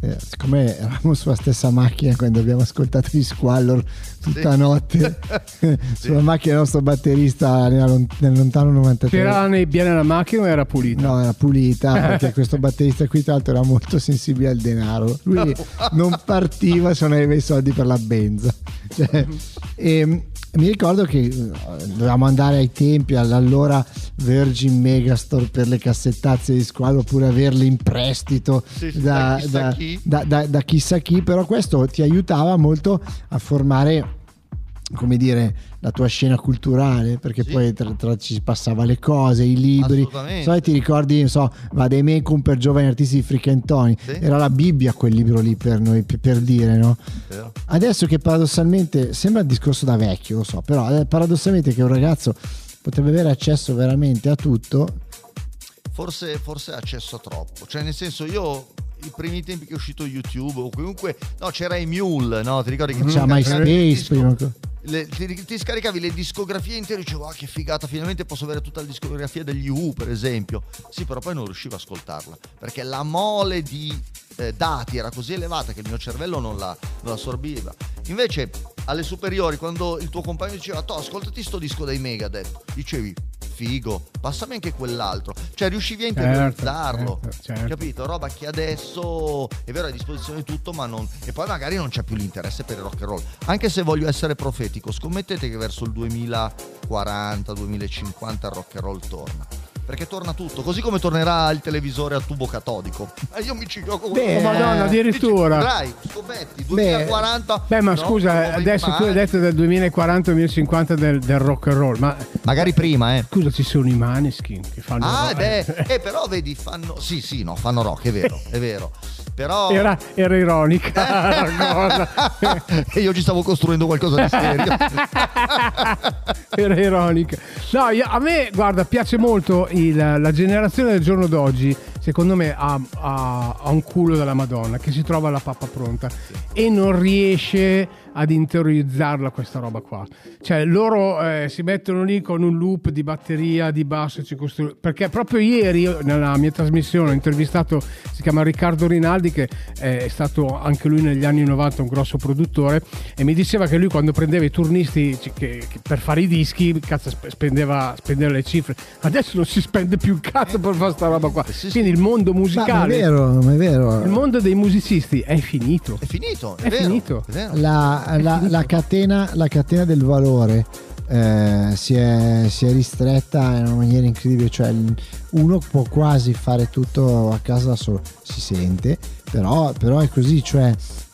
eh, siccome eravamo sulla stessa macchina quando abbiamo ascoltato gli Squallor tutta Sì. notte, sulla macchina del nostro batterista nel lontano 93. C'era la nebbia nella macchina o era pulita? No, era pulita perché questo batterista qui tra l'altro era molto sensibile al denaro. Lui non partiva se non aveva i soldi per la benza. Cioè, e, mi ricordo che eh, dovevamo andare ai tempi all'allora Virgin Megastore per le cassettazze di squadra oppure averle in prestito Sì, sì, da, da chissà da- da chissà chi, però questo ti aiutava molto a formare come dire la tua scena culturale perché Sì. poi tra, tra- ci passava le cose i libri so, ti ricordi non so Vade Mecum per giovani artisti di Fricantoni Sì. era la Bibbia quel libro lì per noi per, dire no adesso che paradossalmente sembra un discorso da vecchio lo so però eh, paradossalmente che un ragazzo potrebbe avere accesso veramente a tutto Forse, forse accesso troppo. Cioè, nel senso, io i primi tempi che è uscito YouTube, o comunque, no, c'era i Mule, no? Ti ricordi che c'era il MySpace prima le- ti, ti scaricavi le discografie intere e dicevo, ah, che figata, finalmente posso avere tutta la discografia degli U, per esempio. Sì, però poi non riuscivo a ascoltarla perché la mole di eh, dati era così elevata che il mio cervello non la, non assorbiva. Invece, alle superiori, quando il tuo compagno diceva, to, ascoltati sto disco dei Megadeth, dicevi, figo, passami anche quell'altro. Cioè, riuscivi a interiorizzarlo. certo, certo. Capito? Roba che adesso è vero è a disposizione di tutto, ma non. E poi magari non c'è più l'interesse per il rock and roll. Anche se voglio essere profetico, scommettete che verso il 2040-2050 il rock and roll torna. Perché torna tutto, così come tornerà il televisore a tubo catodico. Eh, io mi ci gioco Beh, Oh, Madonna, addirittura. Dai, scommetti, Beh, 2040. Beh, ma no, scusa, adesso tu hai detto del 2040-2050 del, del rock and roll, ma Magari prima, eh. scusa, ci sono i Maneskin che fanno... Ah, rock- beh, eh, però vedi, fanno. Sì, sì, no, fanno rock, è vero, è vero. Però. Era, era ironica e io ci stavo costruendo qualcosa di serio. Era ironica. No, io- a me, guarda, piace molto il- la generazione del giorno d'oggi. Secondo me ha, ha- ha un culo della Madonna che si trova la pappa pronta e non riesce ad interiorizzarla questa roba qua. Cioè, loro eh, si mettono lì con un loop di batteria, di basso, costru- perché proprio ieri nella mia trasmissione ho intervistato, si chiama Riccardo Rinaldi, che è stato anche lui negli anni 90 un grosso produttore, e mi diceva che lui quando prendeva i turnisti che- che per fare i dischi, cazzo, sp- spendeva, spendeva le cifre. Adesso non si spende più un cazzo per fare sta roba qua. Quindi il mondo ma, ma è musicale, vero ma è vero il mondo dei musicisti è finito. È finito, è, È vero. finito. È vero. la, la- la catena, la catena del valore eh, si, è, si è ristretta in una maniera incredibile, cioè uno può quasi fare tutto a casa da solo, si sente, però, però è così, cioè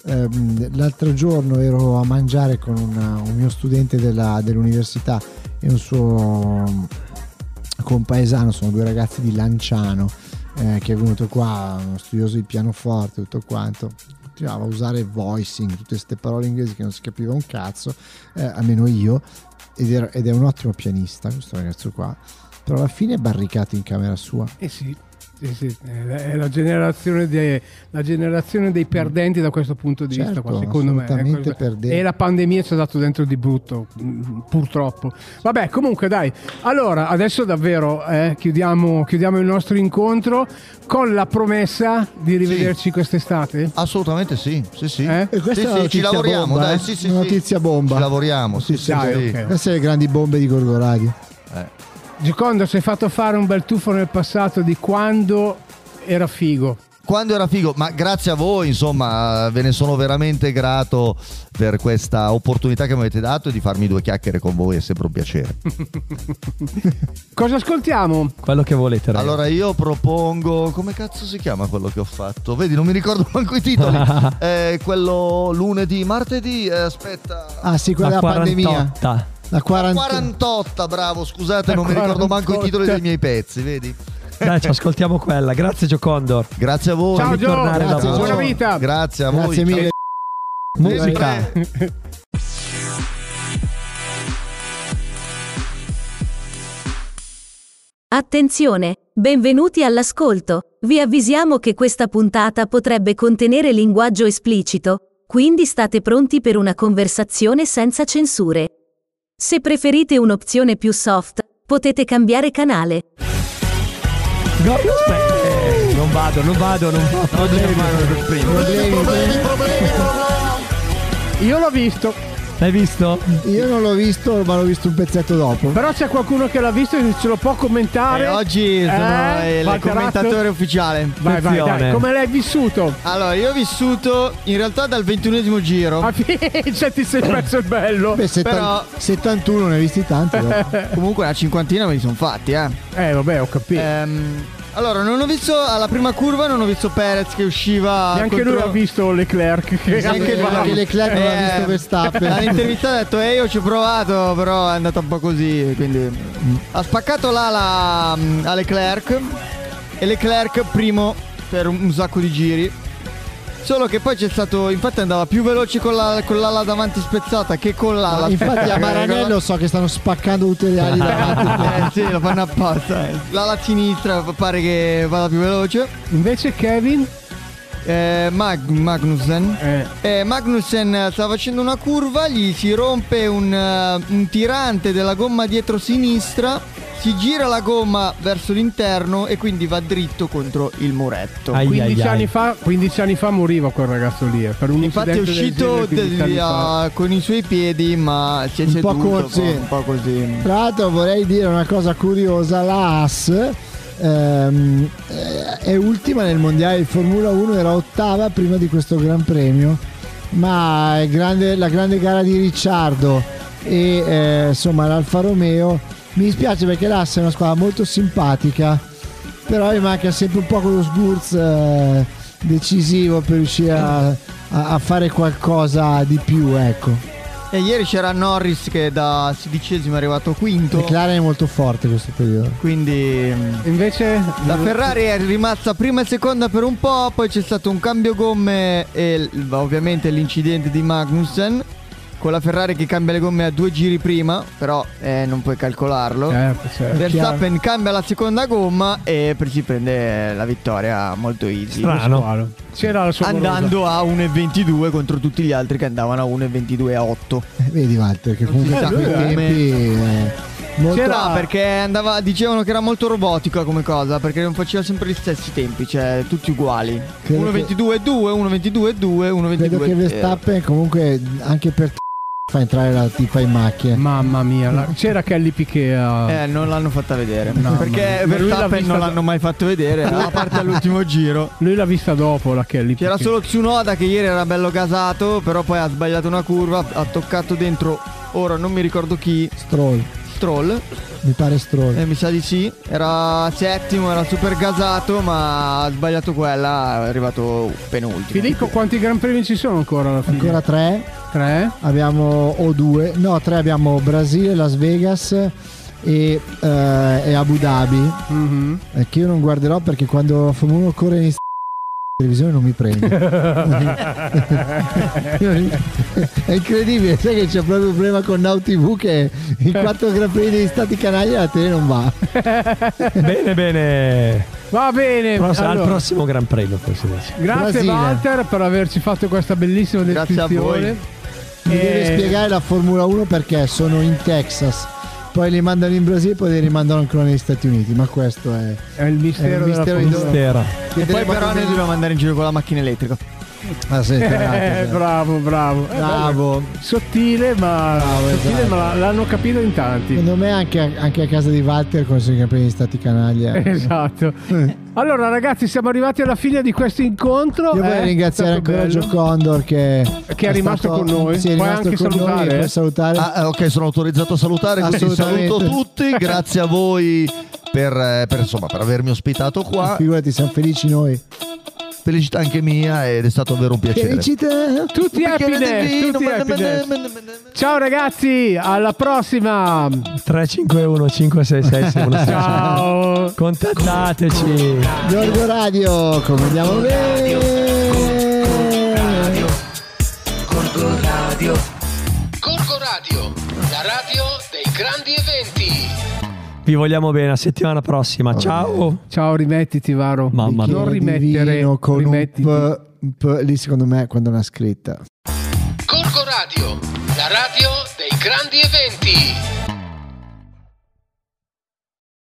ehm, l'altro giorno ero a mangiare con una- un mio studente della- dell'università e un suo compaesano, sono due ragazzi di Lanciano eh, che è venuto qua, uno studioso di pianoforte, tutto quanto. Continuava a usare voicing, tutte queste parole inglesi che non si capiva un cazzo, eh, almeno io, ed, era- ed è un ottimo pianista questo ragazzo qua, però alla fine è barricato in camera sua. Eh sì, sì, sì, è la generazione, dei, la generazione dei perdenti da questo punto di vista, Certo, qua, secondo me. perdenti. E la pandemia ci ha dato dentro di brutto, purtroppo. Vabbè, comunque dai, allora adesso davvero eh, chiudiamo, chiudiamo il nostro incontro con la promessa di rivederci quest'estate. Assolutamente sì, sì, sì. Eh? E questa Sì, è sì, ci lavoriamo, bomba, dai, eh? sì, sì, sì. notizia bomba. Ci lavoriamo, sì, Sì, sì, sì, Dai, sì. ok. Queste le grandi bombe di Gorgo Radio. Eh. Giocondo, si è fatto fare un bel tuffo nel passato di quando era figo. Quando era figo, ma grazie a voi, insomma, ve ne sono veramente grato per questa opportunità che mi avete dato di farmi due chiacchiere con voi, è sempre un piacere. Cosa ascoltiamo? Quello che volete, ragazzi. Allora io propongo, come cazzo si chiama quello che ho fatto? Vedi, non mi ricordo manco i titoli. Eh, quello lunedì, martedì, eh, aspetta. Ah sì, quella la della pandemia. 48. La 40... 48, bravo, scusate, La non mi ricordo manco i 48. titoli dei miei pezzi, vedi? Dai, ci ascoltiamo quella. Grazie, Giocondor. Grazie a voi. Ciao Gio, voi. buona vita. Grazie a voi. Grazie ciao. mille. Musica. Attenzione! Benvenuti all'ascolto. Vi avvisiamo che questa puntata potrebbe contenere linguaggio esplicito, quindi state pronti per una conversazione senza censure. Se preferite un'opzione più soft, potete cambiare canale. No, aspetta, eh, non vado, non vado, non vado. Problemi, Io l'ho visto. L'hai visto? Io non l'ho visto, ma l'ho visto un pezzetto dopo. Però c'è qualcuno che l'ha visto e ce lo può commentare. E oggi sono Eh? il Valterazzo? commentatore ufficiale. Vai, vai, dai. Come l'hai vissuto? Allora, io ho vissuto in realtà dal ventunesimo giro. Ah, cioè, ti sei perso il bello. Beh, settan- Però- 71 ne hai visti tanti. Comunque una cinquantina me li sono fatti, eh. Eh, vabbè, ho capito. Ehm, allora, non ho visto alla prima curva, non ho visto Perez che usciva. Neanche contro- lui ha visto Leclerc. Che Neanche lui. Leclerc non ha Eh, visto Verstappen. All'intervista ha detto, eh, io ci ho provato, però è andata un po' così. Quindi ha spaccato l'ala mm, a Leclerc. E Leclerc primo per un sacco di giri. Solo che poi c'è stato. Infatti andava più veloce con, la- con l'ala davanti spezzata che con l'ala. Infatti a Maranello so che stanno spaccando tutte le ali davanti. Eh sì, lo fanno apposta. eh. L'ala sinistra pare che vada più veloce. Invece Kevin? Eh, Mag- Magnussen. Eh. Eh, Magnussen sta facendo una curva, gli si rompe un, eh, un tirante della gomma dietro sinistra, si gira la gomma verso l'interno e quindi va dritto contro il muretto. Ai, 15, ai, ai. anni fa, 15 anni fa moriva quel ragazzo lì. eh, Per un Infatti è del uscito genere 15 anni de- fa. a- con i suoi piedi, ma si è Un po' seduto così. un po' così. Tra l'altro vorrei dire una cosa curiosa, la Haas ehm, eh, è ultima nel mondiale di Formula 1, era ottava prima di questo Gran Premio, ma è grande- la grande gara di Ricciardo e eh, insomma l'Alfa Romeo mi dispiace perché l'Haas è una squadra molto simpatica, però mi manca sempre un po' quello sgurz eh, decisivo per riuscire a, a- a fare qualcosa di più, ecco. E ieri c'era Norris che da sedicesimo è arrivato quinto. McLaren è molto forte questo periodo. Quindi mm, Invece La Ferrari è rimasta prima e seconda per un po', poi c'è stato un cambio gomme e ovviamente l'incidente di Magnussen con la Ferrari che cambia le gomme a due giri prima, però eh, non puoi calcolarlo. Eh, certo. Verstappen cambia la seconda gomma e si prende la vittoria molto easy. Strano. C'era la sua Andando a 1,22 contro tutti gli altri che andavano a 1,22 a 8. Eh, Vedi Walter che comunque Eh, quei è- tempi eh, molto- C'era perché andava, dicevano che era molto robotica come cosa, perché non faceva sempre gli stessi tempi, cioè tutti uguali. Credo che- 1,22 2, 1,22 2, 1,22 credo che Verstappen comunque anche per te fa entrare la tipa in macchina. Mamma mia, la- c'era Kelly Piquet a... Eh, non l'hanno fatta vedere. No, perché ma lui vista non l'hanno mai fatto vedere, a parte all'ultimo giro. Lui l'ha vista dopo la Kelly C'era Piquet. solo Tsunoda che ieri era bello gasato, però poi ha sbagliato una curva, ha toccato dentro, ora non mi ricordo chi, Stroll, Stroll, mi pare Stroll. eh, mi sa di sì, era settimo, era super gasato, ma ha sbagliato quella, è arrivato penultimo. Filippo, quanti gran premi ci sono ancora alla fine? Ancora tre, Tre? abbiamo o due, no tre abbiamo Brasile, Las Vegas e, eh, e Abu Dhabi Mhm. eh, che io non guarderò perché quando Formula 1 corre in televisione non mi prende. È incredibile, sai che c'è proprio un problema con Now TV che i quattro Gran Premi degli Stati Canaglia la tele non va. Bene, bene. Va bene. Pross- allora, al prossimo Gran Premio, forse. Grazie Brasile. Walter per averci fatto questa bellissima Grazie a voi. descrizione. Mi deve Eh, spiegare la Formula 1 perché sono in Texas. Poi li mandano in Brasile, poi li rimandano ancora negli Stati Uniti. Ma questo è. È il mistero, È il della mistero Mistero. E poi però noi dobbiamo andare in giro con la macchina elettrica. Ah, sì, tra l'altro, Eh, sì. bravo, bravo. Eh, Bravo. Sottile, ma, Bravo, sottile, esatto. ma l'hanno capito in tanti. Secondo me anche, anche a casa di Walter con i campioni degli Stati Canaglia. Esatto. Allora, ragazzi, siamo arrivati alla fine di questo incontro. Io vorrei Eh, ringraziare è stato ancora bello. Gio Condor che, Che è rimasto con noi. Sì, è Puoi rimasto anche con salutare, eh? Salutare. Ah, eh, ok, sono autorizzato a salutare, saluto tutti. Grazie a voi per, eh, per, insomma, per avermi ospitato qua. Figurati, siamo felici noi. Felicità anche mia ed è stato davvero un piacere. Felicità. Tutti happiness, tutti happiness. Ciao ragazzi, alla prossima. 351 566 616. Ciao. Contattateci. Giorgio Radio, come andiamo bene. Gorgo Radio. Gorgo Radio, radio Vi vogliamo bene, a settimana prossima. Ciao. Ciao, rimettiti, Varo. Mamma mia. Non rimettere, con rimettiti. un p, p- lì secondo me quando l'ha scritta Gorgo Radio, la radio dei grandi eventi.